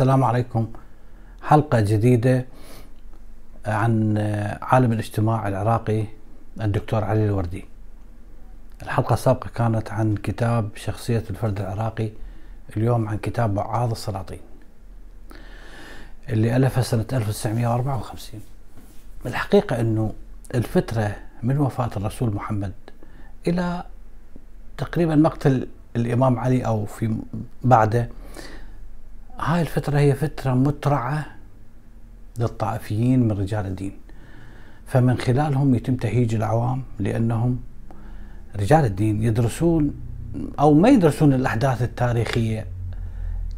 السلام عليكم. حلقة جديدة عن عالم الاجتماع العراقي الدكتور علي الوردي. الحلقة السابقة كانت عن كتاب شخصية الفرد العراقي اليوم عن كتاب وعاظ السلاطين اللي ألفه سنة 1954 الحقيقة أنه الفترة من وفاة الرسول محمد إلى تقريبا مقتل الإمام علي أو في بعده هاي الفترة هي فترة مترعة للطائفيين من رجال الدين. فمن خلالهم يتم تهيج العوام لأنهم رجال الدين يدرسون أو ما يدرسون الأحداث التاريخية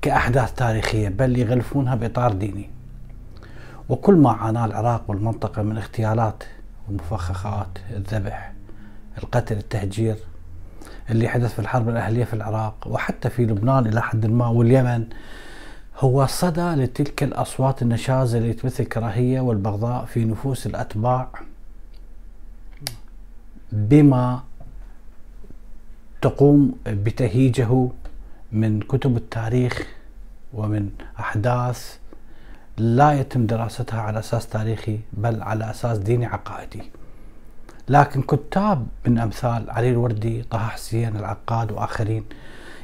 كأحداث تاريخية بل يغلفونها بإطار ديني. وكل ما عاناه العراق والمنطقة من اغتيالات والمفخخات الذبح القتل التهجير اللي حدث في الحرب الأهلية في العراق وحتى في لبنان إلى حد ما واليمن هو صدى لتلك الأصوات النشازة اللي تبث الكراهية والبغضاء في نفوس الأتباع بما تقوم بتهيجه من كتب التاريخ ومن أحداث لا يتم دراستها على أساس تاريخي بل على أساس ديني عقائدي. لكن كتاب من أمثال علي الوردي طه حسين العقاد وآخرين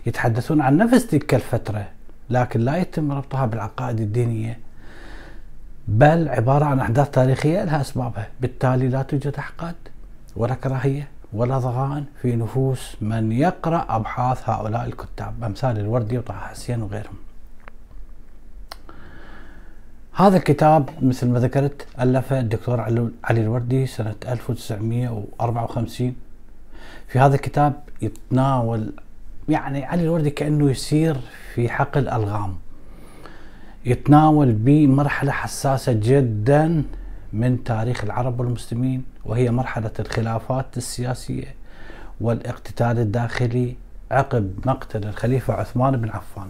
يتحدثون عن نفس تلك الفترة لكن لا يتم ربطها بالعقائد الدينية بل عبارة عن أحداث تاريخية لها أسبابها. بالتالي لا توجد أحقاد ولا كراهية ولا ضغائن في نفوس من يقرأ أبحاث هؤلاء الكتاب أمثال الوردي وطه حسين وغيرهم. هذا الكتاب مثل ما ذكرت ألفه الدكتور علي الوردي سنة 1954 في هذا الكتاب يتناول يعني علي الوردي كأنه يسير في حقل ألغام يتناول بمرحلة حساسة جدا من تاريخ العرب والمسلمين وهي مرحلة الخلافات السياسية والاقتتال الداخلي عقب مقتل الخليفة عثمان بن عفان.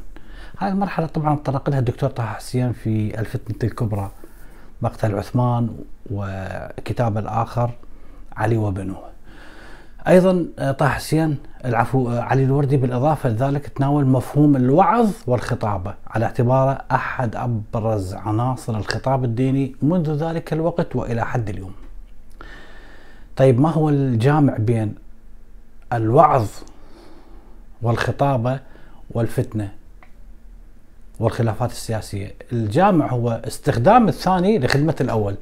هاي المرحلة طبعا طرق لها الدكتور طه حسين في الفتنة الكبرى. مقتل عثمان وكتاب الآخر علي وبنوه أيضا طه حسين العفو علي الوردي بالإضافة لذلك تناول مفهوم الوعظ والخطابة على اعتباره أحد أبرز عناصر الخطاب الديني منذ ذلك الوقت وإلى حد اليوم. طيب ما هو الجامع بين الوعظ والخطابة والفتنة والخلافات السياسية؟ الجامع هو استخدام الثاني لخدمة الأول.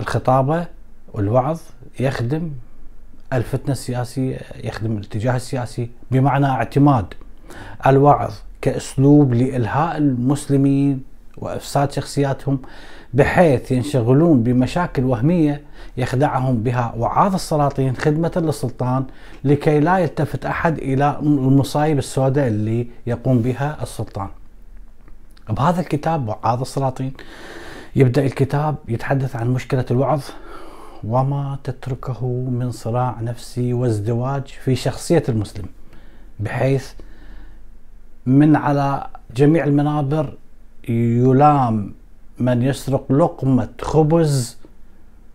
الخطابة والوعظ يخدم الفتنة السياسية يخدم الاتجاه السياسي بمعنى اعتماد الوعظ كأسلوب لإلهاء المسلمين وإفساد شخصياتهم بحيث ينشغلون بمشاكل وهمية يخدعهم بها. وعاظ السلاطين خدمة للسلطان لكي لا يلتفت أحد إلى المصايب السوداء اللي يقوم بها السلطان. بهذا الكتاب وعاظ السلاطين يبدأ الكتاب يتحدث عن مشكلة الوعظ. وما تتركه من صراع نفسي وازدواج في شخصية المسلم بحيث من على جميع المنابر يلام من يسرق لقمة خبز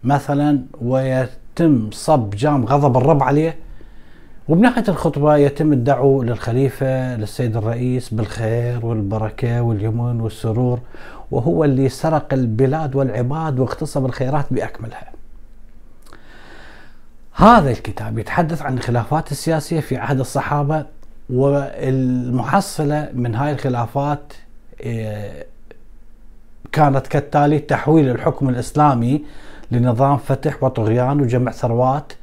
مثلا ويتم صب جام غضب الرب عليه. وبنهاية الخطبة يتم الدعوة للخليفة للسيد الرئيس بالخير والبركة واليمن والسرور وهو اللي سرق البلاد والعباد واغتصب الخيرات بأكملها. هذا الكتاب يتحدث عن الخلافات السياسية في عهد الصحابة والمحصلة من هاي الخلافات آه، كانت كالتالي تحويل الحكم الإسلامي لنظام فتح وطغيان وجمع ثروات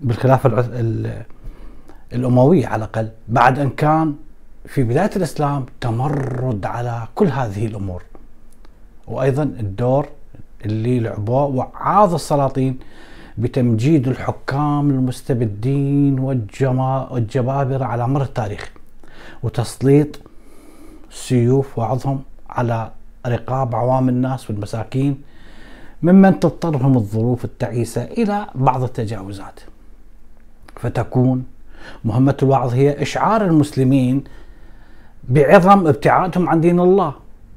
بالخلافة الأموية على الأقل. بعد أن كان في بداية الإسلام تمرد على كل هذه الأمور. وأيضا الدور اللي لعبوه وعاظ السلاطين بتمجيد الحكام المستبدين والجبابرة على مر التاريخ وتسليط سيوف وعظهم على رقاب عوام الناس والمساكين ممن تضطرهم الظروف التعيسة إلى بعض التجاوزات. فتكون مهمة الوعظ هي إشعار المسلمين بعظم ابتعادهم عن دين الله.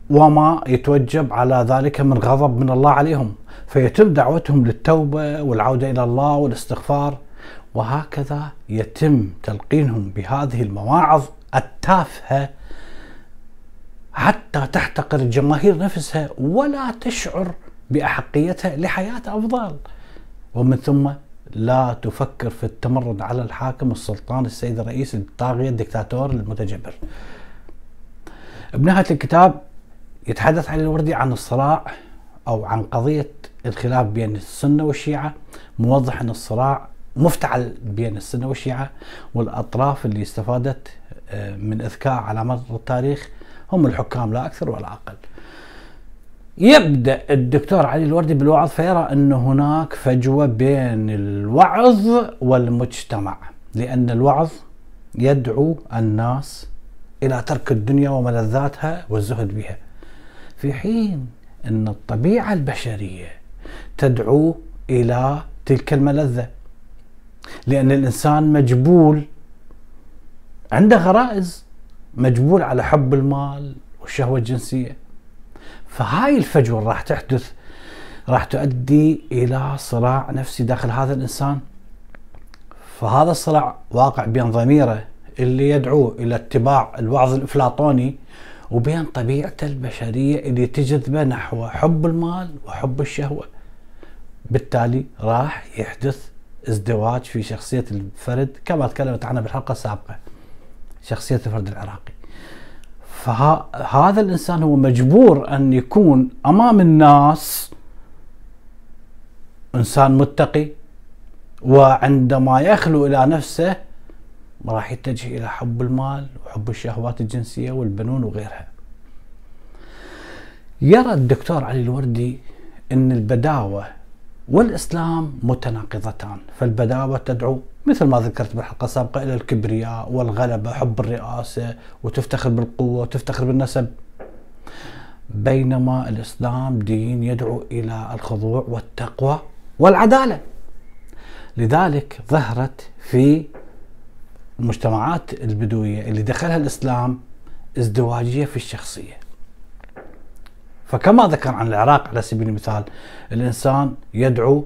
وما يتوجب على ذلك من غضب من الله عليهم. فيتم دعوتهم للتوبة والعودة إلى الله والاستغفار وهكذا يتم تلقينهم بهذه المواعظ التافهة حتى تحتقر الجماهير نفسها ولا تشعر بأحقيتها لحياة أفضل. ومن ثم لا تفكر في التمرد على الحاكم السلطان السيد الرئيس الطاغية الدكتاتور المتجبر. بنهاية الكتاب يتحدث علي الوردي عن الصراع أو عن قضية الخلاف بين السنة والشيعة. موضح أن الصراع مفتعل بين السنة والشيعة والأطراف اللي استفادت آه، من إذكاء على مر التاريخ هم الحكام لا أكثر ولا أقل. يبدأ الدكتور علي الوردي بالوعظ فيرى أن هناك فجوة بين الوعظ والمجتمع لأن الوعظ يدعو الناس إلى ترك الدنيا وملذاتها والزهد بها. في حين أن الطبيعة البشرية تدعو إلى تلك الملذة. لأن الإنسان مجبول عنده غرائز مجبول على حب المال والشهوة الجنسية. فهاي الفجوة راح تحدث راح تؤدي إلى صراع نفسي داخل هذا الإنسان. فهذا الصراع واقع بين ضميره اللي يدعو إلى اتباع الوعظ الأفلاطوني وبين طبيعته البشرية اللي تجذبه نحو حب المال وحب الشهوة. بالتالي راح يحدث ازدواج في شخصية الفرد كما تكلمت عنها بالحلقة السابقة شخصية الفرد العراقي. فهذا الإنسان هو مجبور أن يكون أمام الناس إنسان متقي وعندما يخلو إلى نفسه راح يتجه إلى حب المال وحب الشهوات الجنسية والبنون وغيرها. يرى الدكتور علي الوردي أن البداوة والإسلام متناقضتان فالبداوة تدعو مثل ما ذكرت بالحلقة السابقة إلى الكبرياء والغلبة حب الرئاسة وتفتخر بالقوة وتفتخر بالنسب. بينما الإسلام دين يدعو إلى الخضوع والتقوى والعدالة. لذلك ظهرت في المجتمعات البدوية اللي دخلها الإسلام ازدواجية في الشخصية. فكما ذكر عن العراق على سبيل المثال الإنسان يدعو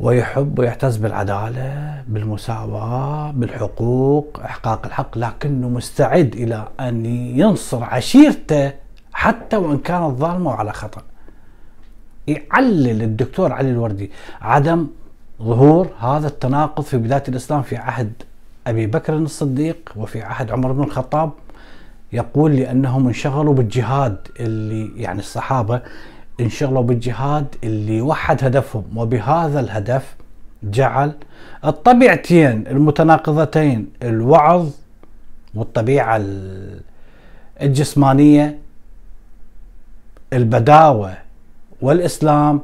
ويحب ويعتز بالعدالة بالمساواة بالحقوق إحقاق الحق لكنه مستعد إلى أن ينصر عشيرته حتى وإن كانت ظالمة وعلى خطأ. يعلل الدكتور علي الوردي عدم ظهور هذا التناقض في بداية الإسلام في عهد أبي بكر الصديق وفي عهد عمر بن الخطاب يقول لأنهم انشغلوا بالجهاد اللي يعني الصحابة انشغلوا بالجهاد اللي وحد هدفهم وبهذا الهدف جعل الطبيعتين المتناقضتين الوعظ والطبيعة الجسمانية البداوة والإسلام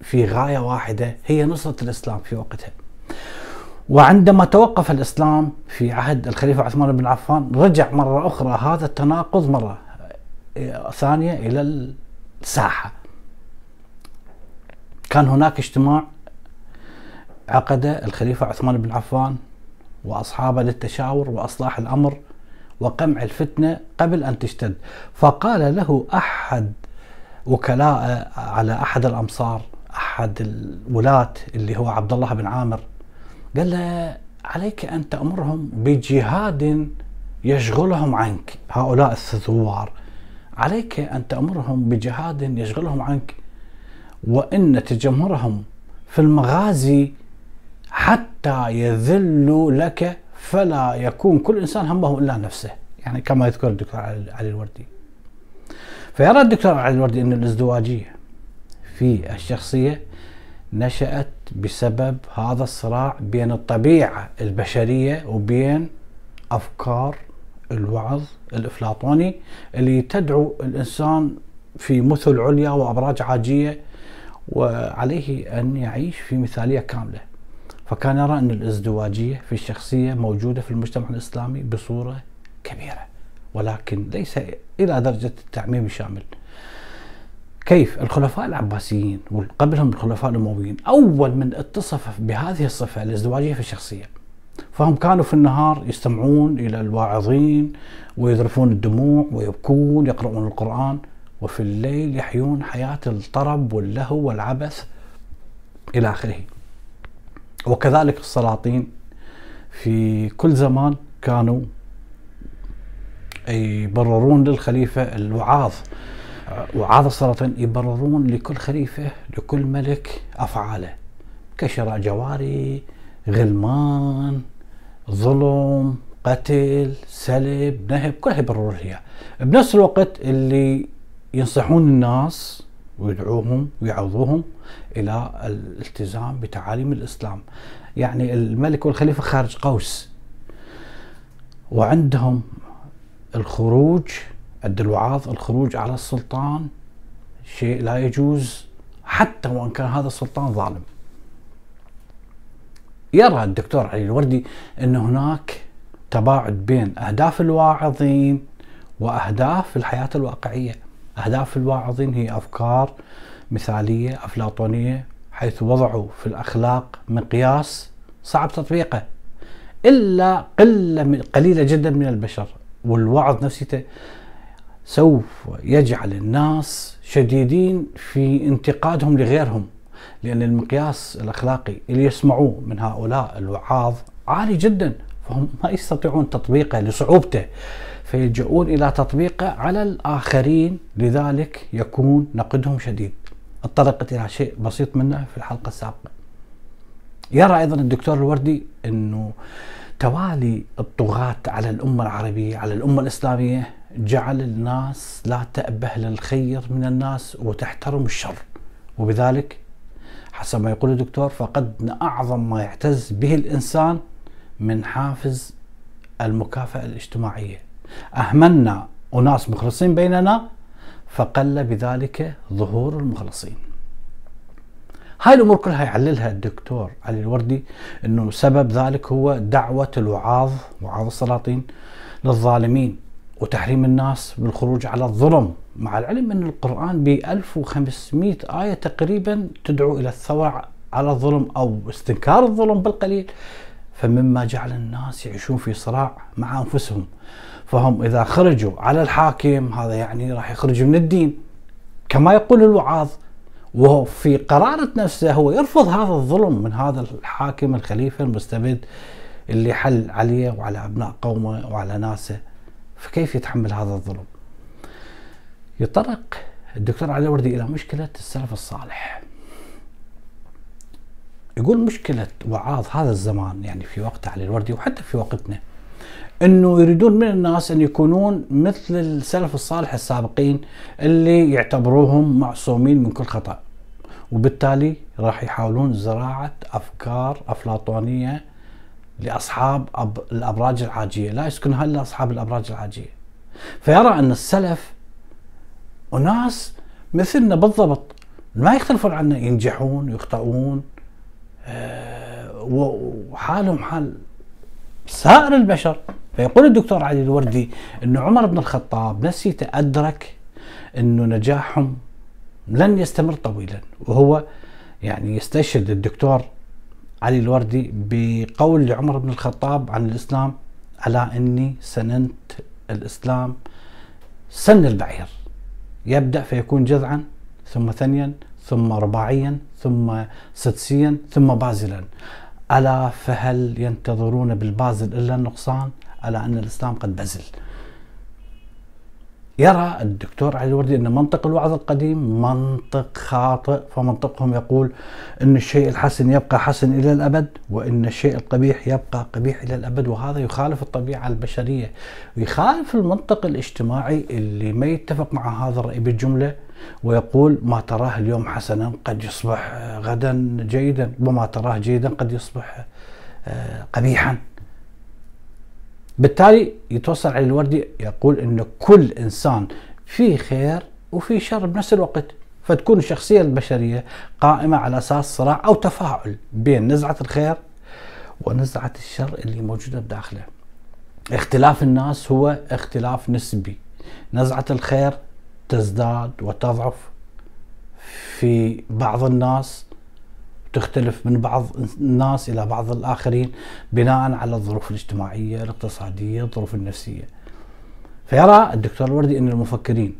في غاية واحدة هي نصرة الإسلام في وقتها. وعندما توقف الإسلام في عهد الخليفة عثمان بن عفان رجع مرة أخرى هذا التناقض مرة ثانية إلى الساحة. كان هناك اجتماع عقد الخليفة عثمان بن عفان وأصحابه للتشاور وأصلاح الأمر وقمع الفتنة قبل أن تشتد. فقال له أحد وكلاء على أحد الأمصار أحد الولاة اللي هو عبد الله بن عامر قال له عليك أن تأمرهم بجهاد يشغلهم عنك. هؤلاء الثوار. عليك أن تأمرهم بجهاد يشغلهم عنك. وإن تجمهرهم في المغازي حتى يذلوا لك فلا يكون كل إنسان همه إلا نفسه. يعني كما يذكر الدكتور علي الوردي. فيرى الدكتور علي الوردي أن الازدواجية في الشخصية نشأت بسبب هذا الصراع بين الطبيعة البشرية وبين أفكار الوعظ الإفلاطوني اللي تدعو الإنسان في مثل عليا وأبراج عاجية وعليه أن يعيش في مثالية كاملة. فكان يرى أن الازدواجية في الشخصية موجودة في المجتمع الإسلامي بصورة كبيرة ولكن ليس إلى درجة التعميم الشامل. كيف الخلفاء العباسيين وقبلهم الخلفاء الأمويين أول من اتصف بهذه الصفة الازدواجية في الشخصية. فهم كانوا في النهار يستمعون إلى الواعظين ويذرفون الدموع ويبكون يقرؤون القرآن وفي الليل يحيون حياة الطرب واللهو والعبث إلى آخره. وكذلك السلاطين في كل زمان كانوا يبررون للخليفة الوعاظ وعاظ السلاطين يبررون لكل خليفة لكل ملك أفعاله. كشراء جواري غلمان ظلم قتل سلب نهب كلها يبررون هي بنفس الوقت اللي ينصحون الناس ويدعوهم ويعوضوهم إلى الالتزام بتعاليم الإسلام. يعني الملك والخليفة خارج قوس. وعندهم الخروج عند الوعاظ الخروج على السلطان شيء لا يجوز حتى وإن كان هذا السلطان ظالم. يرى الدكتور علي الوردي إن هناك تباعد بين أهداف الواعظين وأهداف الحياة الواقعية. أهداف الواعظين هي أفكار مثالية أفلاطونية حيث وضعوا في الأخلاق مقياس صعب تطبيقه. إلا قلة قليلة جدا من البشر والوعظ نفسه سوف يجعل الناس شديدين في انتقادهم لغيرهم لأن المقياس الأخلاقي اللي يسمعوه من هؤلاء الوعاظ عالي جدا فهم ما يستطيعون تطبيقه لصعوبته فيلجؤون إلى تطبيقه على الآخرين لذلك يكون نقدهم شديد. اتطرقت إلى شيء بسيط منه في الحلقة السابقة. يرى أيضا الدكتور الوردي إنه توالي الطغاة على الأمة العربية على الأمة الإسلامية جعل الناس لا تأبه للخير من الناس وتحترم الشر. وبذلك حسب ما يقول الدكتور فقد أعظم ما يعتز به الإنسان من حافز المكافأة الاجتماعية. أهملنا أناس مخلصين بيننا فقل بذلك ظهور المخلصين. هاي الأمور كلها يعللها الدكتور علي الوردي إنه سبب ذلك هو دعوة الوعاظ وعاظ السلاطين للظالمين. وتحريم الناس بالخروج على الظلم. مع العلم أن القرآن ب 1500 آية تقريبا تدعو إلى الثورة على الظلم أو استنكار الظلم بالقليل فمما جعل الناس يعيشون في صراع مع أنفسهم. فهم إذا خرجوا على الحاكم هذا يعني راح يخرجوا من الدين. كما يقول الوعاظ وفي قرارة نفسه هو يرفض هذا الظلم من هذا الحاكم الخليفة المستبد اللي حل عليه وعلى أبناء قومه وعلى ناسه. فكيف يتحمل هذا الظلم؟ يتطرق الدكتور علي الوردي إلى مشكلة السلف الصالح. يقول مشكلة وعاظ هذا الزمان يعني في وقت علي الوردي وحتى في وقتنا إنه يريدون من الناس أن يكونون مثل السلف الصالح السابقين اللي يعتبروهم معصومين من كل خطأ. وبالتالي راح يحاولون زراعة أفكار أفلاطونية لأصحاب الأبراج العاجية، لا يسكنها إلا أصحاب الأبراج العاجية. فيرى أن السلف أناس مثلنا بالضبط ما يختلفون عنا ينجحون يخطئون آه، وحالهم حال سائر البشر. فيقول الدكتور علي الوردي أن عمر بن الخطاب نسيته أدرك أنه نجاحهم لن يستمر طويلا وهو يعني يستشهد الدكتور علي الوردي بقول لعمر بن الخطاب عن الإسلام على أني سننت الإسلام سن البعير. يبدأ فيكون جذعا ثم ثنيا ثم رباعيا ثم سدسيا ثم بازلا. ألا فهل ينتظرون بالبازل إلا النقصان؟ ألا أن الإسلام قد بزل. يرى الدكتور علي الوردي أن منطق الوعظ القديم منطق خاطئ فمنطقهم يقول أن الشيء الحسن يبقى حسن إلى الأبد وأن الشيء القبيح يبقى قبيح إلى الأبد وهذا يخالف الطبيعة البشرية. ويخالف المنطق الاجتماعي اللي ما يتفق مع هذا الرأي بالجملة ويقول ما تراه اليوم حسنا قد يصبح غدا جيدا وما تراه جيدا قد يصبح آه، قبيحا. بالتالي يتوصل على الوردي يقول إن كل إنسان فيه خير وفي شر بنفس الوقت فتكون الشخصية البشرية قائمة على أساس صراع أو تفاعل بين نزعة الخير ونزعة الشر اللي موجودة بداخله. اختلاف الناس هو اختلاف نسبي. نزعة الخير تزداد وتضعف في بعض الناس تختلف من بعض الناس إلى بعض الآخرين بناء على الظروف الاجتماعية، الاقتصادية، الظروف النفسية. فيرى الدكتور الوردي أن المفكرين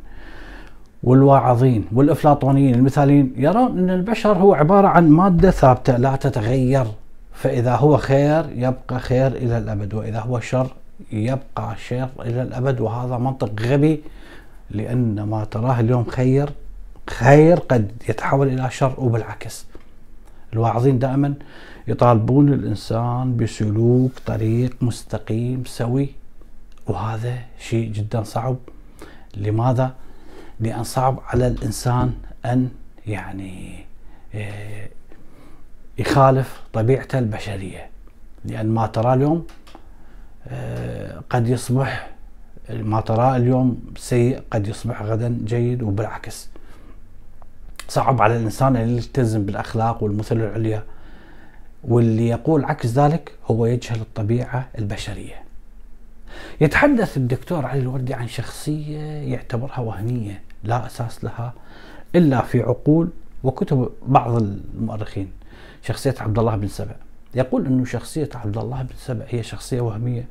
والواعظين والإفلاطونيين المثاليين يرون أن البشر هو عبارة عن مادة ثابتة لا تتغير فإذا هو خير يبقى خير إلى الأبد وإذا هو شر يبقى شر إلى الأبد وهذا منطق غبي لأن ما تراه اليوم خير خير قد يتحول إلى شر وبالعكس الواعظين دائما يطالبون الإنسان بسلوك طريق مستقيم سوي وهذا شيء جدا صعب. لماذا؟ لأن صعب على الإنسان أن يعني آه، يخالف طبيعته البشرية. لأن ما ترى اليوم آه، قد يصبح ما تراه اليوم سيء قد يصبح غدا جيد وبالعكس. صعب على الإنسان أن يلتزم بالأخلاق والمثل العليا. واللي يقول عكس ذلك هو يجهل الطبيعة البشرية. يتحدث الدكتور علي الوردي عن شخصية يعتبرها وهمية لا أساس لها إلا في عقول وكتب بعض المؤرخين. شخصية عبد الله بن سبع يقول أنه شخصية عبد الله بن سبع هي شخصية وهمية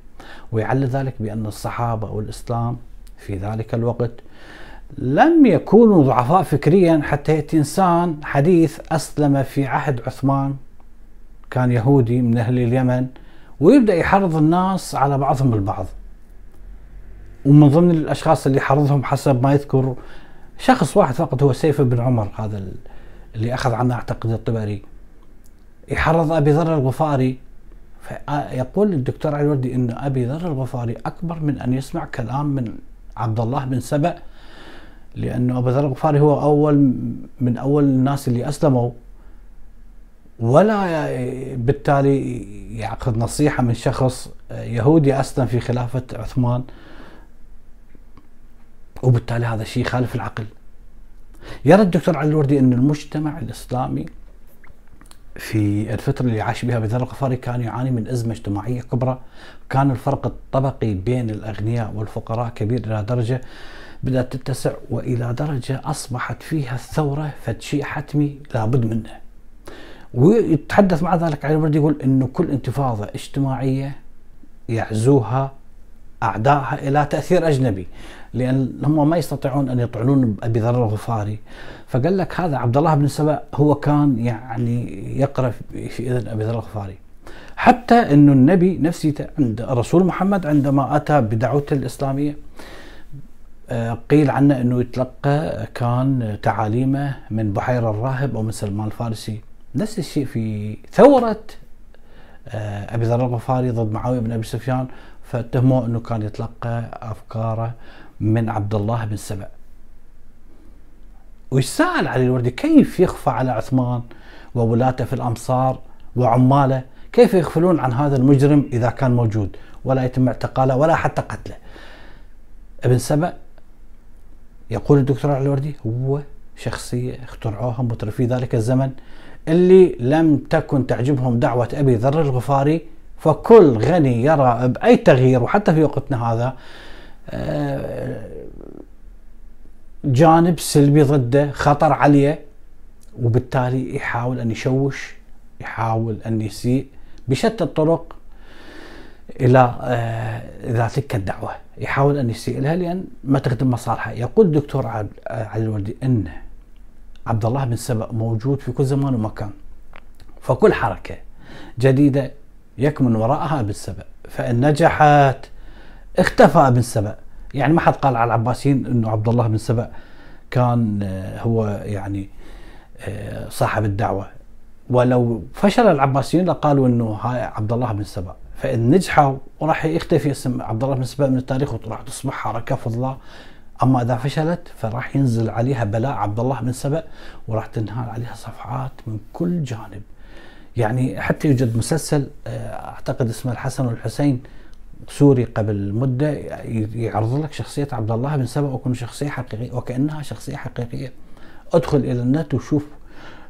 ويعلل ذلك بأن الصحابة والإسلام في ذلك الوقت لم يكونوا ضعفاء فكريا حتى يأتي إنسان حديث أسلم في عهد عثمان كان يهودي من أهل اليمن ويبدأ يحرض الناس على بعضهم البعض. ومن ضمن الأشخاص اللي حرضهم حسب ما يذكر شخص واحد فقط هو سيف بن عمر هذا اللي أخذ عنه أعتقد الطبري. يحرض أبي ذر الغفاري. فيقول الدكتور علي الوردي أن أبي ذر الغفاري أكبر من أن يسمع كلام من عبد الله بن سبأ لأنه أبو ذر الغفاري هو أول من أول الناس اللي أسلموا. ولا بالتالي ياخذ نصيحة من شخص يهودي أسلم في خلافة عثمان. وبالتالي هذا الشيء يخالف العقل. يرى الدكتور علي الوردي أن المجتمع الإسلامي في الفترة اللي عاش بها بذر الغفاري كان يعاني من أزمة اجتماعية كبرى. كان الفرق الطبقي بين الأغنياء والفقراء كبير إلى درجة بدأت تتسع وإلى درجة أصبحت فيها الثورة فد شيء حتمي لابد منه. ويتحدث مع ذلك علي الوردي يقول إنه كل انتفاضة اجتماعية يعزوها اعدائها إلى تأثير أجنبي لأن هم ما يستطيعون أن يطعنون أبي ذر الغفاري. فقال لك هذا عبد الله بن سبأ هو كان يعني يقرأ في إذن أبي ذر الغفاري. حتى إنه النبي نفسه عند الرسول محمد عندما أتى بدعوته الإسلامية آه، قيل عنه إنه يتلقى كان تعاليمه من بحير الراهب أو من سلمان الفارسي. نفس الشيء في ثورة آه، أبي ذر الغفاري ضد معاوية بن أبي سفيان فاتهموه أنه كان يتلقى أفكاره من عبد الله بن سبع ويسأل علي الوردي؟ كيف يخفى على عثمان وولاته في الأمصار وعماله؟ كيف يغفلون عن هذا المجرم إذا كان موجود؟ ولا يتم اعتقاله ولا حتى قتله. ابن سبأ يقول الدكتور الوردي هو شخصية اخترعوها مترفي ذلك الزمن اللي لم تكن تعجبهم دعوة أبي ذر الغفاري فكل غني يرى بأي تغيير وحتى في وقتنا هذا آه، جانب سلبي ضده خطر عليه وبالتالي يحاول أن يشوش يحاول أن يسيء بشتى الطرق إلى إذا آه، تلك الدعوة. يحاول أن يسيء لها لأن ما تخدم مصالحه يقول الدكتور علي الوردي أنه عبد الله بن سبأ موجود في كل زمان ومكان. فكل حركة جديدة يكمن وراءها ابن سبأ فإن نجحت اختفى ابن سبأ يعني ما حد قال على العباسيين إنه عبد الله بن سبأ كان آه، هو يعني آه، صاحب الدعوة. ولو فشل العباسيين لقالوا إنه هاي عبد الله بن سبأ. فإن نجحوا وراح يختفي اسم عبد الله بن سبأ من التاريخ وراح تصبح حركة فضلاء أما إذا فشلت فراح ينزل عليها بلاء عبد الله بن سبأ وراح تنهال عليها صفعات من كل جانب. يعني حتى يوجد مسلسل آه، أعتقد اسمه الحسن والحسين سوري قبل مدة يعرض لك شخصية عبد الله بن سبأ وكأنه شخصية حقيقية وكأنها شخصية حقيقية. ادخل إلى النت وشوف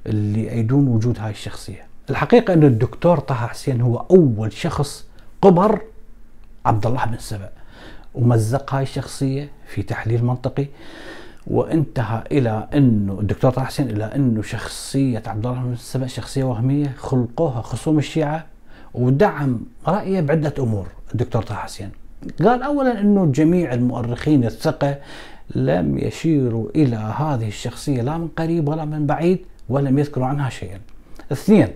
اللي يأيدون وجود هاي الشخصية. الحقيقة انه الدكتور طه حسين هو أول شخص قبر عبد الله بن سبأ ومزق هاي الشخصية في تحليل منطقي وانتهى إلى أنه الدكتور طه حسين إلى أنه شخصية عبد الله بن سبأ شخصية وهمية خلقوها خصوم الشيعة ودعم رأيه بعدة أمور الدكتور طه حسين. قال اولا أنه جميع المؤرخين الثقة لم يشيروا إلى هذه الشخصية لا من قريب ولا من بعيد ولم يذكروا عنها شيئا. اثنين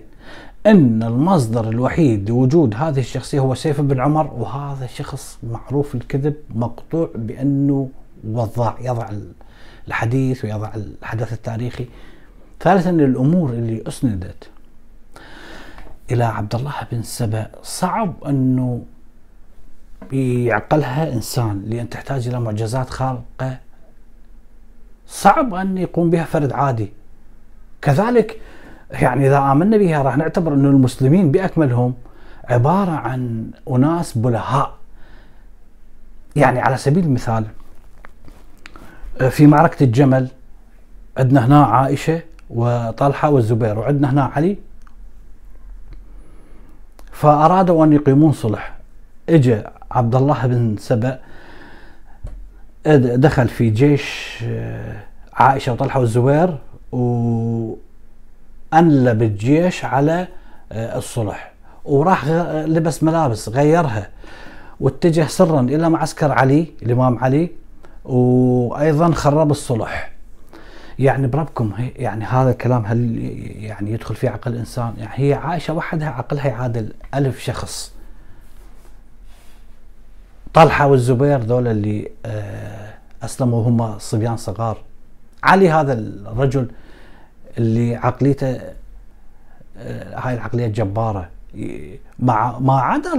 إن المصدر الوحيد لوجود هذه الشخصية هو سيف بن عمر وهذا شخص معروف الكذب مقطوع بأنه وضاع يضع الحديث ويضع الحدث التاريخي. ثالثا الأمور اللي أسندت إلى عبد الله بن سبأ. صعب أنه يعقلها إنسان لأن تحتاج إلى معجزات خارقة. صعب أن يقوم بها فرد عادي. كذلك يعني إذا آمنا بها راح نعتبر إنه المسلمين بأكملهم عبارة عن أناس بلهاء. يعني على سبيل المثال في معركة الجمل عندنا هنا عائشة وطلحة والزبير وعندنا هنا علي. فأرادوا أن يقيمون صلح. اجى عبد الله بن سبأ دخل في جيش آه، عائشة وطلحة والزبير و أنلب الجيش على آه، الصلح. وراح لبس ملابس غيرها. واتجه سرا إلى معسكر علي الإمام علي. وأيضا خرب الصلح. يعني بربكم يعني هذا الكلام هل يعني يدخل في عقل الانسان يعني هي عائشه وحدها عقلها يعادل ألف شخص. طلحة والزبير ذول اللي آه، أسلموا هم صبيان صغار. علي هذا الرجل اللي عقليته آه، هاي العقلية الجباره مع ما عدا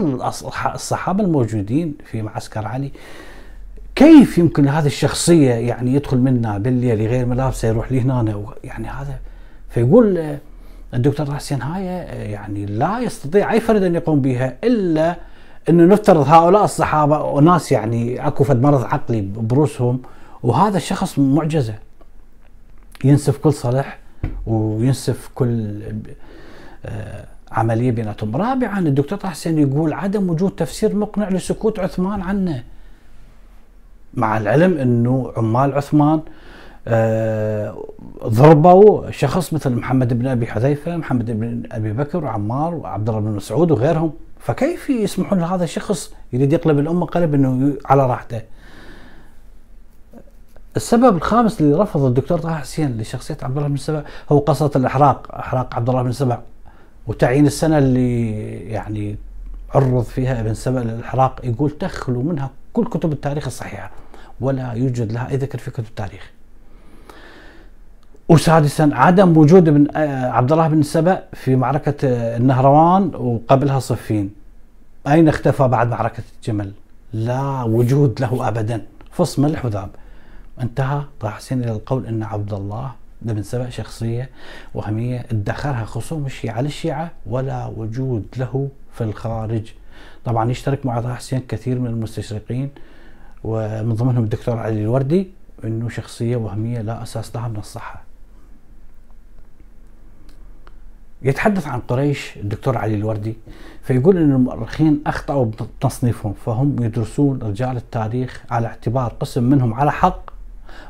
الصحابة الموجودين في معسكر علي كيف يمكن هذه الشخصية يعني يدخل منا بالليل غير ملابسه يروح لهنا يعني هذا فيقول آه، الدكتور حسين هاي آه، يعني لا يستطيع أي فرد أن يقوم بها إلا إنه نفترض هؤلاء الصحابة وناس يعني اكو فد مرض عقلي بروسهم وهذا الشخص معجزة. ينسف كل صلح وينسف كل آه، عملية بيناتهم. رابعا الدكتور طه حسين يقول عدم وجود تفسير مقنع لسكوت عثمان عنه. مع العلم إنه عمال عثمان آه، ضربوا شخص مثل محمد بن أبي حذيفة، محمد بن أبي بكر وعمار وعبد الله بن مسعود وغيرهم، فكيف يسمحون لهذا الشخص يريد يقلب الأمة قلب إنه على راحته؟ السبب الخامس اللي رفض الدكتور طه حسين لشخصية عبد الله بن سبع هو قصة الإحراق إحراق عبد الله بن سبع وتعيين السنة اللي يعني عرض فيها ابن سبع للإحراق يقول تخلو منها كل كتب التاريخ الصحيحة ولا يوجد لها أي ذكر في كتب التاريخ. وسادسا عدم وجود ابن آه، عبد الله بن سبأ في معركة النهروان وقبلها صفين. أين اختفى بعد معركة الجمل لا وجود له أبدا. فص ملح وذاب انتهى طه حسين إلى القول إن عبد الله بن سبأ شخصية وهمية ادخرها خصوم الشيعة للشيعة ولا وجود له في الخارج. طبعا يشترك مع طه حسين كثير من المستشرقين ومن ضمنهم الدكتور علي الوردي إنه شخصية وهمية لا أساس لها من الصحة. يتحدث عن قريش الدكتور علي الوردي فيقول إن المؤرخين أخطأوا بتصنيفهم فهم يدرسون رجال التاريخ على اعتبار قسم منهم على حق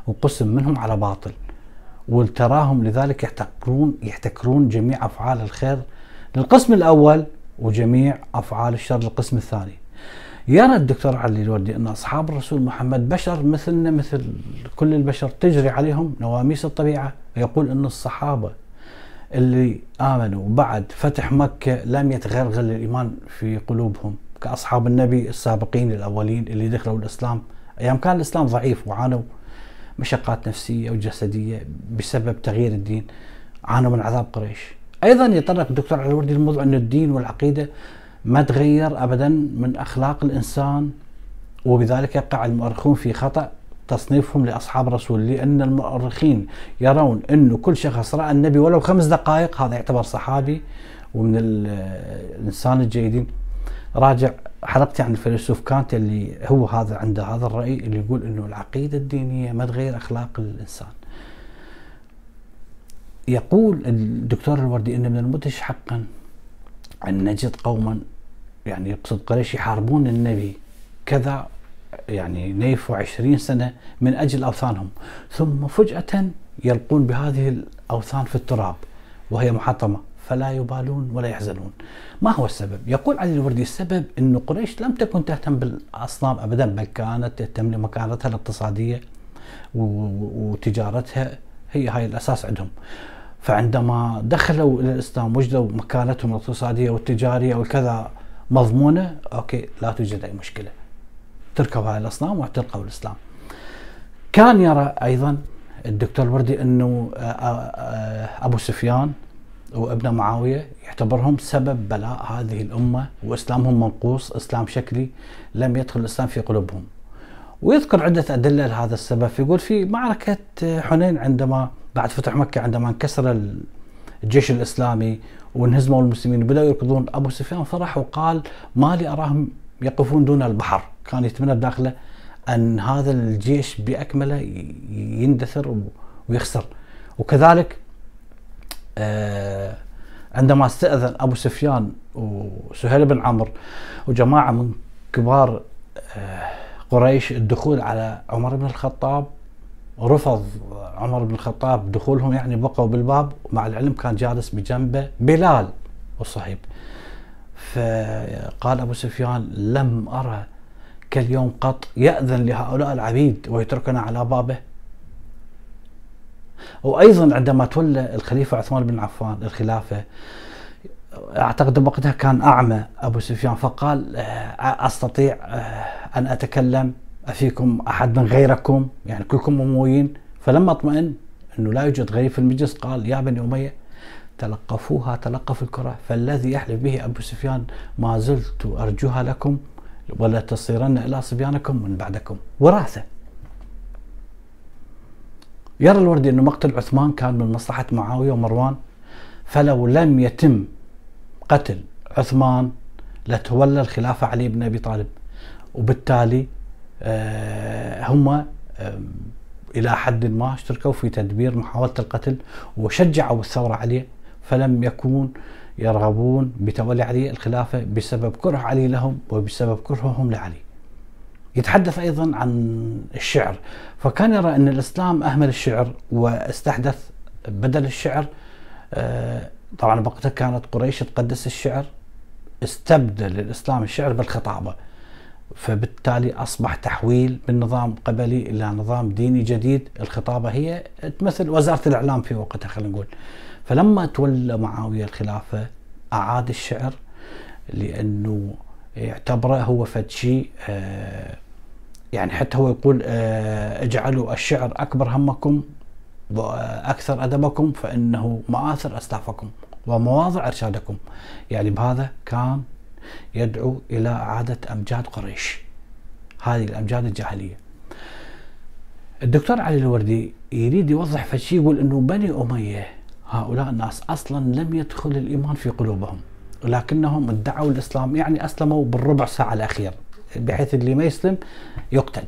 وقسم منهم على باطل. وتراهم لذلك يحتكرون يحتكرون جميع أفعال الخير للقسم الأول وجميع أفعال الشر للقسم الثاني. يرى الدكتور علي الوردي أن أصحاب الرسول محمد بشر مثلنا مثل كل البشر تجري عليهم نواميس الطبيعة، يقول أن الصحابة اللي آمنوا بعد فتح مكة لم يتغلغل الإيمان في قلوبهم كأصحاب النبي السابقين الاولين اللي دخلوا الإسلام. أيام كان الإسلام ضعيف وعانوا. مشقات نفسية وجسدية بسبب تغيير الدين عانوا من عذاب قريش. أيضا يتطرق الدكتور علي الوردي للموضوع أن الدين والعقيدة ما تغير أبدا من أخلاق الإنسان وبذلك يقع المؤرخون في خطأ تصنيفهم لأصحاب الرسول لأن المؤرخين يرون أنه كل شخص رأى النبي ولو خمس دقائق هذا يعتبر صحابي ومن الإنسان الجيدين. راجع حلقتي عن الفيلسوف كانت اللي هو هذا عنده هذا الرأي اللي يقول إنه العقيدة الدينية ما تغير أخلاق الإنسان. يقول الدكتور الوردي إن من المدهش حقا أن نجد قوما يعني يقصد قريش يحاربون النبي كذا يعني نيفوا عشرين سنة من أجل أوثانهم ثم فجأة يلقون بهذه الأوثان في التراب وهي محطمة فلا يبالون ولا يحزنون. ما هو السبب؟ يقول علي الوردي السبب أن قريش لم تكن تهتم بالأصنام أبدا بل كانت تهتم لمكانتها الاقتصادية وتجارتها. هي هاي الأساس عندهم. فعندما دخلوا إلى الإسلام وجدوا مكانتهم الاقتصادية والتجارية والكذا مضمونة أوكي لا توجد أي مشكلة. تركب هاي الأصنام واعتنقوا الإسلام. كان يرى أيضا الدكتور الوردي إنه آه، آه، أبو سفيان وابن معاوية يعتبرهم سبب بلاء هذه الأمة وإسلامهم منقوص إسلام شكلي لم يدخل الإسلام في قلوبهم. ويذكر عدة أدلة لهذا السبب. يقول في معركة حنين عندما بعد فتح مكة عندما انكسر الجيش الإسلامي وانهزموا المسلمين وبدأوا يركضون أبو سفيان فرح وقال ما لي أراهم يقفون دون البحر. كان يتمنى بداخله أن هذا الجيش بأكمله يندثر ويخسر. وكذلك عندما استأذن أبو سفيان وسهيل بن عمرو وجماعة من كبار آه، قريش الدخول على عمر بن الخطاب رفض عمر بن الخطاب دخولهم يعني بقوا بالباب ومع العلم كان جالس بجنبه بلال والصهيب فقال أبو سفيان لم أرى كاليوم قط يأذن لهؤلاء العبيد ويتركنا على بابه؟ وأيضا عندما تولى الخليفة عثمان بن عفان الخلافة أعتقد وقتها كان أعمى أبو سفيان فقال آه، أستطيع آه، أن أتكلم أفيكم أحد من غيركم؟ يعني كلكم امويين فلما اطمئن أنه لا يوجد غير في المجلس قال يا بني أمية تلقفوها تلقف الكرة فالذي يحلف به أبو سفيان ما زلت أرجوها لكم ولا تصيرن إلى صبيانكم من بعدكم. وراثة. يرى الوردي أن مقتل عثمان كان من مصلحة معاوية ومروان فلو لم يتم قتل عثمان لتولى الخلافة علي بن أبي طالب. وبالتالي آه، هم إلى حد ما اشتركوا في تدبير محاولة القتل وشجعوا الثورة عليه فلم يكون يرغبون بتولي علي الخلافة بسبب كره علي لهم وبسبب كرههم لعلي. يتحدث أيضا عن الشعر. فكان يرى أن الإسلام أهمل الشعر واستحدث بدل الشعر. آه، طبعا وقتها كانت قريش تقدس الشعر استبدل الإسلام الشعر بالخطابة. فبالتالي أصبح تحويل من نظام قبلي إلى نظام ديني جديد. الخطابة هي تمثل وزارة الإعلام في وقتها خلينا نقول. فلما تولى معاوية الخلافة أعاد الشعر لأنه يعتبره هو فد شيء آه يعني حتى هو يقول آه، اجعلوا الشعر أكبر همكم وأكثر أدبكم فإنه مآثر أسلافكم ومواضع إرشادكم. يعني بهذا كان يدعو إلى إعادة أمجاد قريش. هذه الأمجاد الجاهلية. الدكتور علي الوردي يريد يوضح فشي يقول إنه بني أمية هؤلاء الناس أصلا لم يدخل الإيمان في قلوبهم ولكنهم ادعوا الإسلام يعني أسلموا بالربع ساعة الأخير. بحيث اللي ما يسلم يقتل.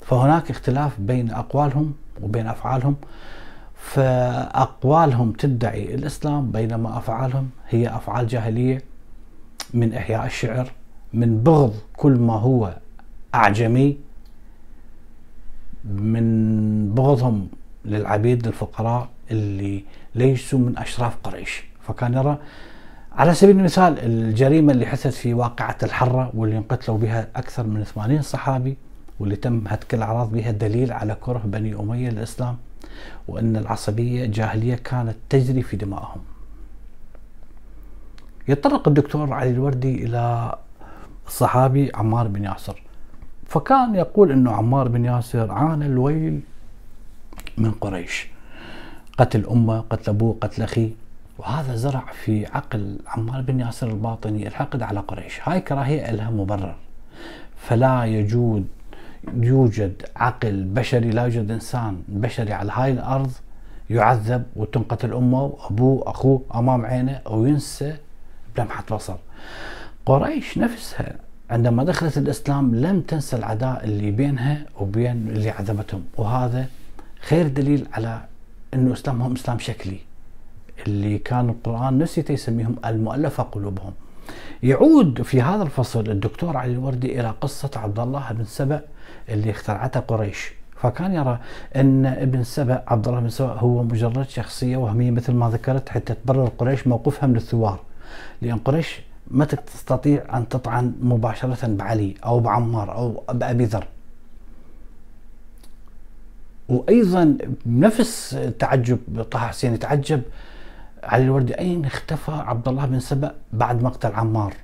فهناك اختلاف بين أقوالهم وبين أفعالهم. فأقوالهم تدعي الإسلام بينما أفعالهم هي أفعال جاهلية من إحياء الشعر من بغض كل ما هو أعجمي من بغضهم للعبيد للفقراء اللي ليسوا من أشراف قريش. فكان يرى على سبيل المثال الجريمة اللي حدثت في واقعة الحرة واللي انقتلوا بها أكثر من 80 صحابي واللي تم هتك الأعراض بها دليل على كره بني أمية للإسلام وأن العصبية جاهلية كانت تجري في دمائهم. يتطرق الدكتور علي الوردي إلى الصحابي عمار بن ياسر. فكان يقول أنه عمار بن ياسر عانى الويل من قريش. قتل أمه قتل أبوه قتل أخيه. وهذا زرع في عقل عمار بن ياسر الباطني الحقد على قريش. هاي كراهية لها مبرر. فلا يجود يوجد عقل بشري لا يوجد إنسان بشري على هاي الأرض يعذب وتنقتل أمه وأبوه أخوه أمام عينه وينسى بلمحة بصر. قريش نفسها عندما دخلت الإسلام لم تنسى العداء اللي بينها وبين اللي عذبتهم. وهذا خير دليل على أنه إسلامهم إسلام شكلي. اللي كان القرآن نسيت يسميهم المؤلفة قلوبهم. يعود في هذا الفصل الدكتور علي الوردي إلى قصة عبد الله بن سبأ اللي اخترعته قريش. فكان يرى أن ابن سبأ عبد الله بن سبأ هو مجرد شخصية وهمية مثل ما ذكرت حتى تبرر قريش موقفها من الثوار. لأن قريش ما تستطيع أن تطعن مباشرة بعلي أو بعمار أو بأبي ذر. وأيضا نفس تعجب طه حسين يتعجب علي الوردي أين اختفى عبد الله بن سبأ بعد مقتل عمار؟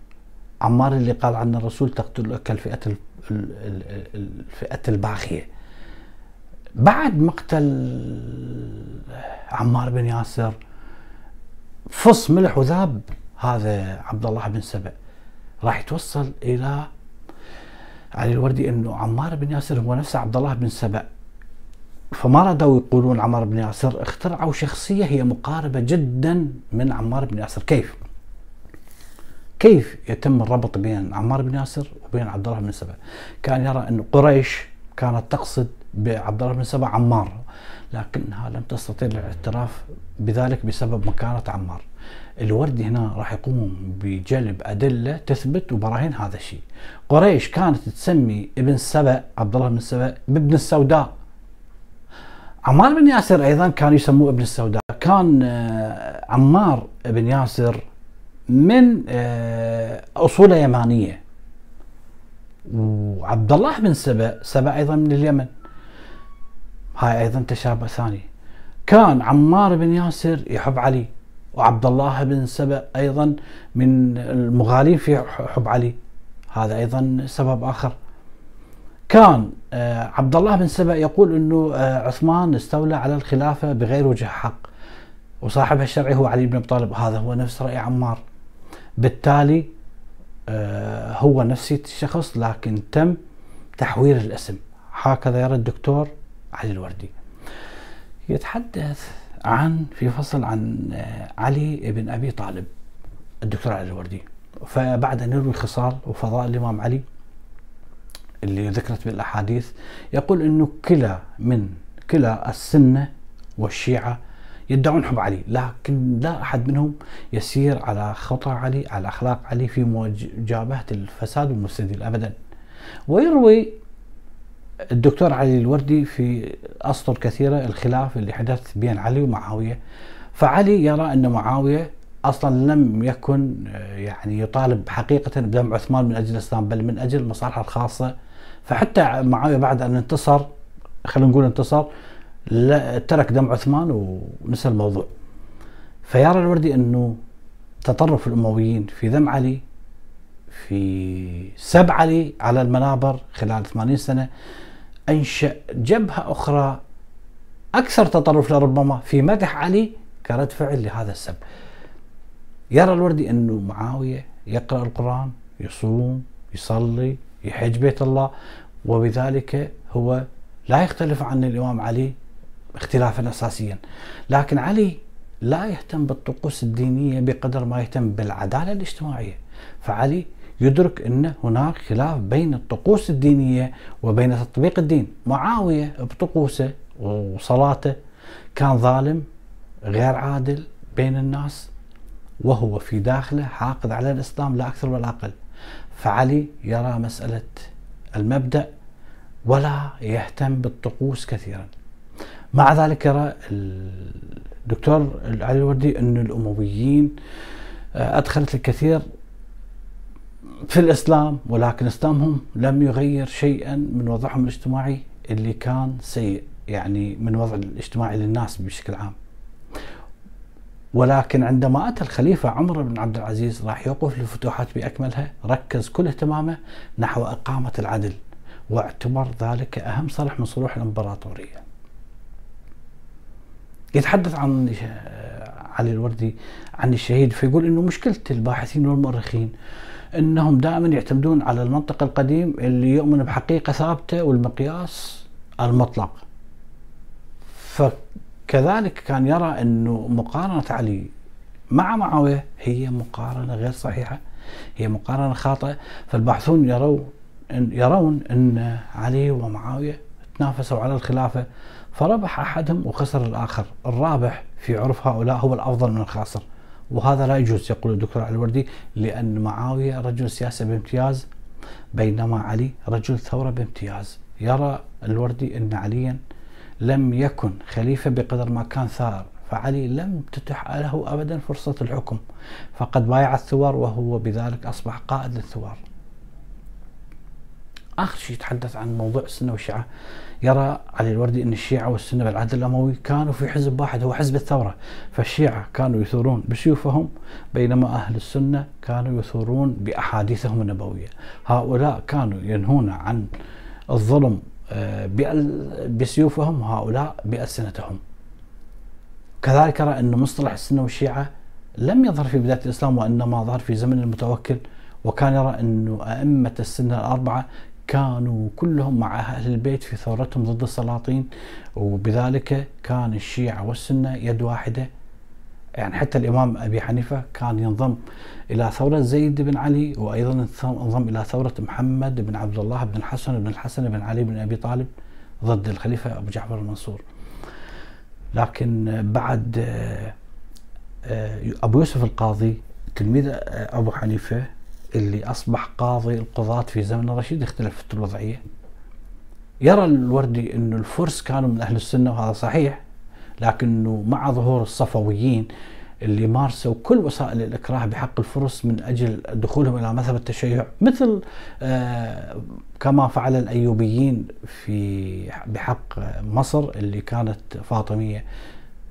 عمار اللي قال عنه الرسول تقتلك الفئة الفئة الباغية بعد مقتل عمار بن ياسر فص ملح وذاب هذا عبد الله بن سبأ. راح يتوصل إلى علي الوردي إنه عمار بن ياسر هو نفسه عبد الله بن سبأ. فما ردوا يقولون عمار بن ياسر اخترعوا شخصية هي مقاربة جدا من عمار بن ياسر كيف؟ كيف يتم الربط بين عمار بن ياسر وبين عبد الله بن سبأ؟ كان يرى أن قريش كانت تقصد بعبد الله بن سبأ عمار لكنها لم تستطيع الاعتراف بذلك بسبب مكانة عمار الوردي هنا راح يقوم بجلب أدلة تثبت وبراهين هذا الشيء قريش كانت تسمي ابن سبأ عبد الله بن سبأ بابن السوداء عمار بن ياسر أيضا كانوا يسموه ابن السوداء. كان آه، عمار بن ياسر من آه، أصوله يمانية. وعبد الله بن سبأ سبأ أيضا من اليمن. هاي أيضا تشابه ثاني. كان عمار بن ياسر يحب علي وعبد الله بن سبأ أيضا من المغالين في حب علي. هذا أيضا سبب آخر. كان آه، عبد الله بن سبأ يقول أنه آه، عثمان استولى على الخلافة بغير وجه حق وصاحبها الشرعي هو علي بن أبي طالب هذا هو نفس رأي عمار. بالتالي آه، هو نفس الشخص لكن تم تحويل الاسم. هكذا يرى الدكتور علي الوردي. يتحدث عن في فصل عن علي بن أبي طالب الدكتور علي الوردي. فبعد أن يروي خصال وفضاء الإمام علي اللي ذكرت بالأحاديث يقول إنه كلا من كلا السنة والشيعة يدعون حب علي لكن لا أحد منهم يسير على خطى علي على أخلاق علي في مجابهه الفساد والمفسدين ابدا. ويروي الدكتور علي الوردي في أسطر كثيرة الخلاف اللي حدث بين علي ومعاوية. فعلي يرى إن معاوية أصلا لم يكن يعني يطالب حقيقه بدم عثمان من أجل الإسلام بل من أجل مصالحه الخاصة فحتى معاويه بعد أن انتصر خلينا نقول انتصر ترك دم عثمان ونسى الموضوع فيرى الوردي أنه تطرف الأمويين في ذم علي في سب علي على المنابر خلال 80 سنة أنشأ جبهة أخرى أكثر تطرف لربما في مدح علي كرد فعل لهذا السب. يرى الوردي أنه معاوية يقرأ القرآن يصوم يصلي يحج بيت الله وبذلك هو لا يختلف عن الإمام علي اختلافا اساسيا. لكن علي لا يهتم بالطقوس الدينية بقدر ما يهتم بالعدالة الاجتماعية. فعلي يدرك أن هناك خلاف بين الطقوس الدينية وبين تطبيق الدين. معاوية بطقوسه وصلاته كان ظالم غير عادل بين الناس وهو في داخله حاقد على الإسلام لا أكثر ولا أقل. فعلي يرى مسألة المبدأ ولا يهتم بالطقوس كثيرا. مع ذلك يرى الدكتور علي الوردي أن الأمويين آه، أدخلت الكثير في الإسلام ولكن إسلامهم لم يغير شيئا من وضعهم الاجتماعي اللي كان سيء يعني من وضع الاجتماعي للناس بشكل عام. ولكن عندما أتى الخليفة عمر بن عبد العزيز راح يوقف الفتوحات بأكملها ركز كل اهتمامه نحو إقامة العدل واعتبر ذلك أهم صلح من صلوح الإمبراطورية يتحدث عن علي الوردي عن الشهيد فيقول إنه مشكلة الباحثين والمؤرخين إنهم دائما يعتمدون على المنطق القديم اللي يؤمن بحقيقة ثابتة والمقياس المطلق. فكذلك كان يرى إنه مقارنة علي مع معاوية هي مقارنة غير صحيحة هي مقارنة خاطئة. فالباحثون يرون يرون إن علي ومعاوية تنافسوا على الخلافة فربح أحدهم وخسر الآخر، الرابح في عرف هؤلاء هو الأفضل من الخاسر، وهذا لا يجوز يقول الدكتور علي الوردي لأن معاوية رجل سياسة بامتياز بينما علي رجل ثورة بامتياز، يرى الوردي إن عليا لم يكن خليفة بقدر ما كان ثار، فعلي لم تتح له ابدا فرصة الحكم، فقد بايع الثوار وهو بذلك أصبح قائد للثوار. آخر شيء يتحدث عن موضوع السنة والشيعة. يرى علي الوردي إن الشيعة والسنة بالعهد الأموي كانوا في حزب واحد هو حزب الثورة. فالشيعة كانوا يثورون بسيوفهم بينما أهل السنة كانوا يثورون بأحاديثهم النبوية. هؤلاء كانوا ينهون عن الظلم بسيوفهم وهؤلاء بألسنتهم. كذلك أرى أن مصطلح السنة والشيعة لم يظهر في بداية الإسلام وإنما ظهر في زمن المتوكل وكان يرى أن أئمة السنة الأربعة كانوا كلهم مع أهل البيت في ثورتهم ضد السلاطين وبذلك كان الشيعة والسنة يد واحدة يعني حتى الإمام أبي حنيفة كان ينضم إلى ثورة زيد بن علي وأيضا انضم إلى ثورة محمد بن عبد الله بن الحسن بن الحسن بن علي بن أبي طالب ضد الخليفة أبو جعفر المنصور. لكن بعد آه، أبو يوسف القاضي تلميذ آه، أبو حنيفة اللي أصبح قاضي القضاة في زمن الرشيد اختلفت الوضعية. يرى الوردي أن الفرس كانوا من أهل السنة وهذا صحيح. لكنه مع ظهور الصفويين اللي مارسوا كل وسائل الإكراه بحق الفرس من أجل دخولهم إلى مذهب التشيع مثل آه كما فعل الأيوبيين في بحق مصر اللي كانت فاطمية.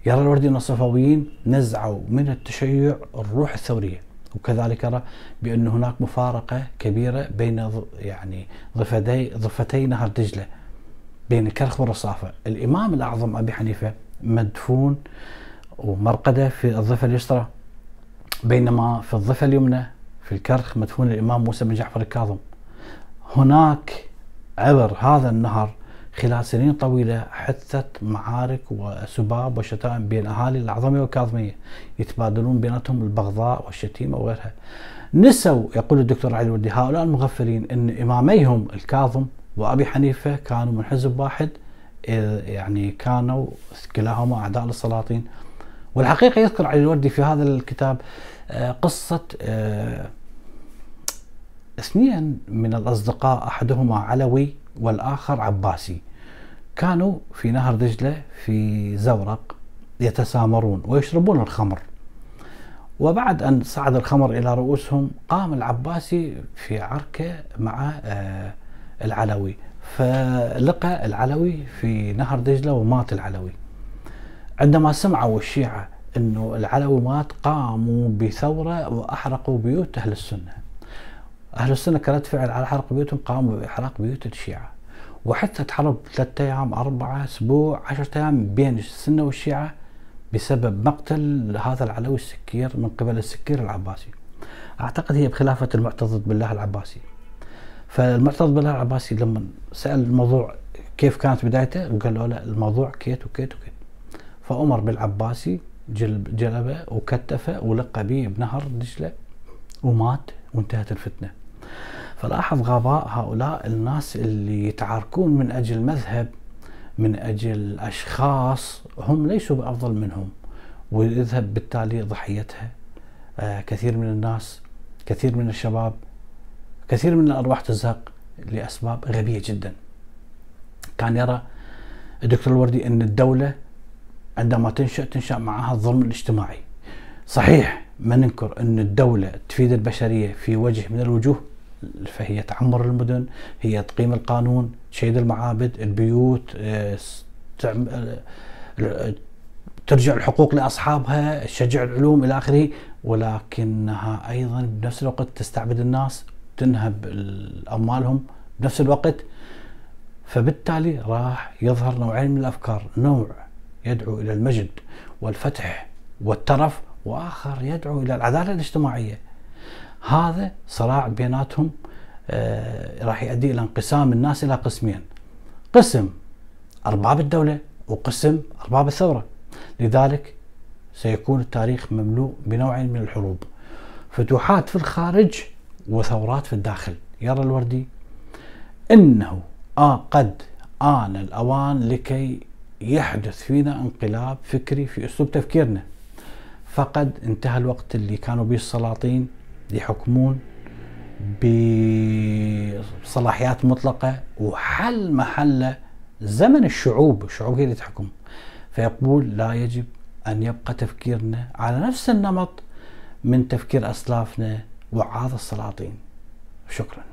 يرى الوردي أن الصفويين نزعوا من التشيع الروح الثورية وكذلك يرى بأن هناك مفارقة كبيرة بين يعني ضفتي ضفتي نهر دجلة بين الكرخ والرصافة. الإمام الأعظم أبي حنيفة مدفون ومرقدة في الضفة اليسرى بينما في الضفة اليمنى في الكرخ مدفون الإمام موسى بن جعفر الكاظم. هناك عبر هذا النهر خلال سنين طويلة حدثت معارك وسباب وشتائم بين أهالي الأعظمية والكاظمية يتبادلون بيناتهم البغضاء والشتيمة وغيرها. نسوا يقول الدكتور علي الودي هؤلاء المغفلين أن إماميهم الكاظم وأبي حنيفة كانوا من حزب واحد يعني كانوا كلاهما أعداء للسلاطين. والحقيقة يذكر علي الوردي في هذا الكتاب آه، قصة آه، اثنين من الأصدقاء أحدهما علوي والآخر عباسي. كانوا في نهر دجلة في زورق يتسامرون ويشربون الخمر. وبعد أن صعد الخمر إلى رؤوسهم قام العباسي في عركة مع آه، العلوي. فلقى العلوي في نهر دجلة ومات العلوي. عندما سمعوا الشيعة أنه العلوي مات قاموا بثورة وأحرقوا بيوت أهل السنة. أهل السنة كرد فعل على حرق بيوتهم قاموا بإحراق بيوت الشيعة. وحتى حرب ثلاثة أيام أربعة أسبوع عشرة أيام بين السنة والشيعة بسبب مقتل هذا العلوي السكير من قبل السكير العباسي. أعتقد هي بخلافة المعتضد بالله العباسي. فالمعتضد بالله العباسي لما سأل الموضوع كيف كانت بدايته وقال له لا الموضوع كيت وكيت وكيت. فأمر بالعباسي جلب جلبه وكتفه ولقى به بنهر دجلة ومات وانتهت الفتنة. فلاحظ غباء هؤلاء الناس اللي يتعاركون من أجل مذهب من أجل أشخاص هم ليسوا بأفضل منهم ويذهب بالتالي ضحيتها. آه كثير من الناس كثير من الشباب كثير من الأرواح تزهق لأسباب غبية جدا. كان يرى الدكتور الوردي أن الدولة عندما تنشأ تنشأ معها الظلم الاجتماعي. صحيح ما ننكر أن الدولة تفيد البشرية في وجه من الوجوه فهي تعمر المدن هي تقيم القانون تشيد المعابد البيوت آه، آه، ترجع الحقوق لأصحابها تشجع العلوم إلى آخره ولكنها أيضا بنفس الوقت تستعبد الناس تنهب اموالهم بنفس الوقت. فبالتالي راح يظهر نوعين من الأفكار. نوع يدعو إلى المجد والفتح والترف وآخر يدعو إلى العدالة الاجتماعية. هذا صراع بيناتهم آه راح يؤدي إلى انقسام الناس إلى قسمين. قسم أرباب الدولة وقسم أرباب الثورة. لذلك سيكون التاريخ مملوء بنوع من الحروب. فتوحات في الخارج وثورات في الداخل. يرى الوردي. إنه آه قد آن الأوان لكي يحدث فينا انقلاب فكري في أسلوب تفكيرنا. فقد انتهى الوقت اللي كانوا به السلاطين يحكمون بصلاحيات مطلقة وحل محل زمن الشعوب الشعوب هي اللي تحكم. فيقول لا يجب أن يبقى تفكيرنا على نفس النمط من تفكير أسلافنا وعاظ السلاطين. شكرا.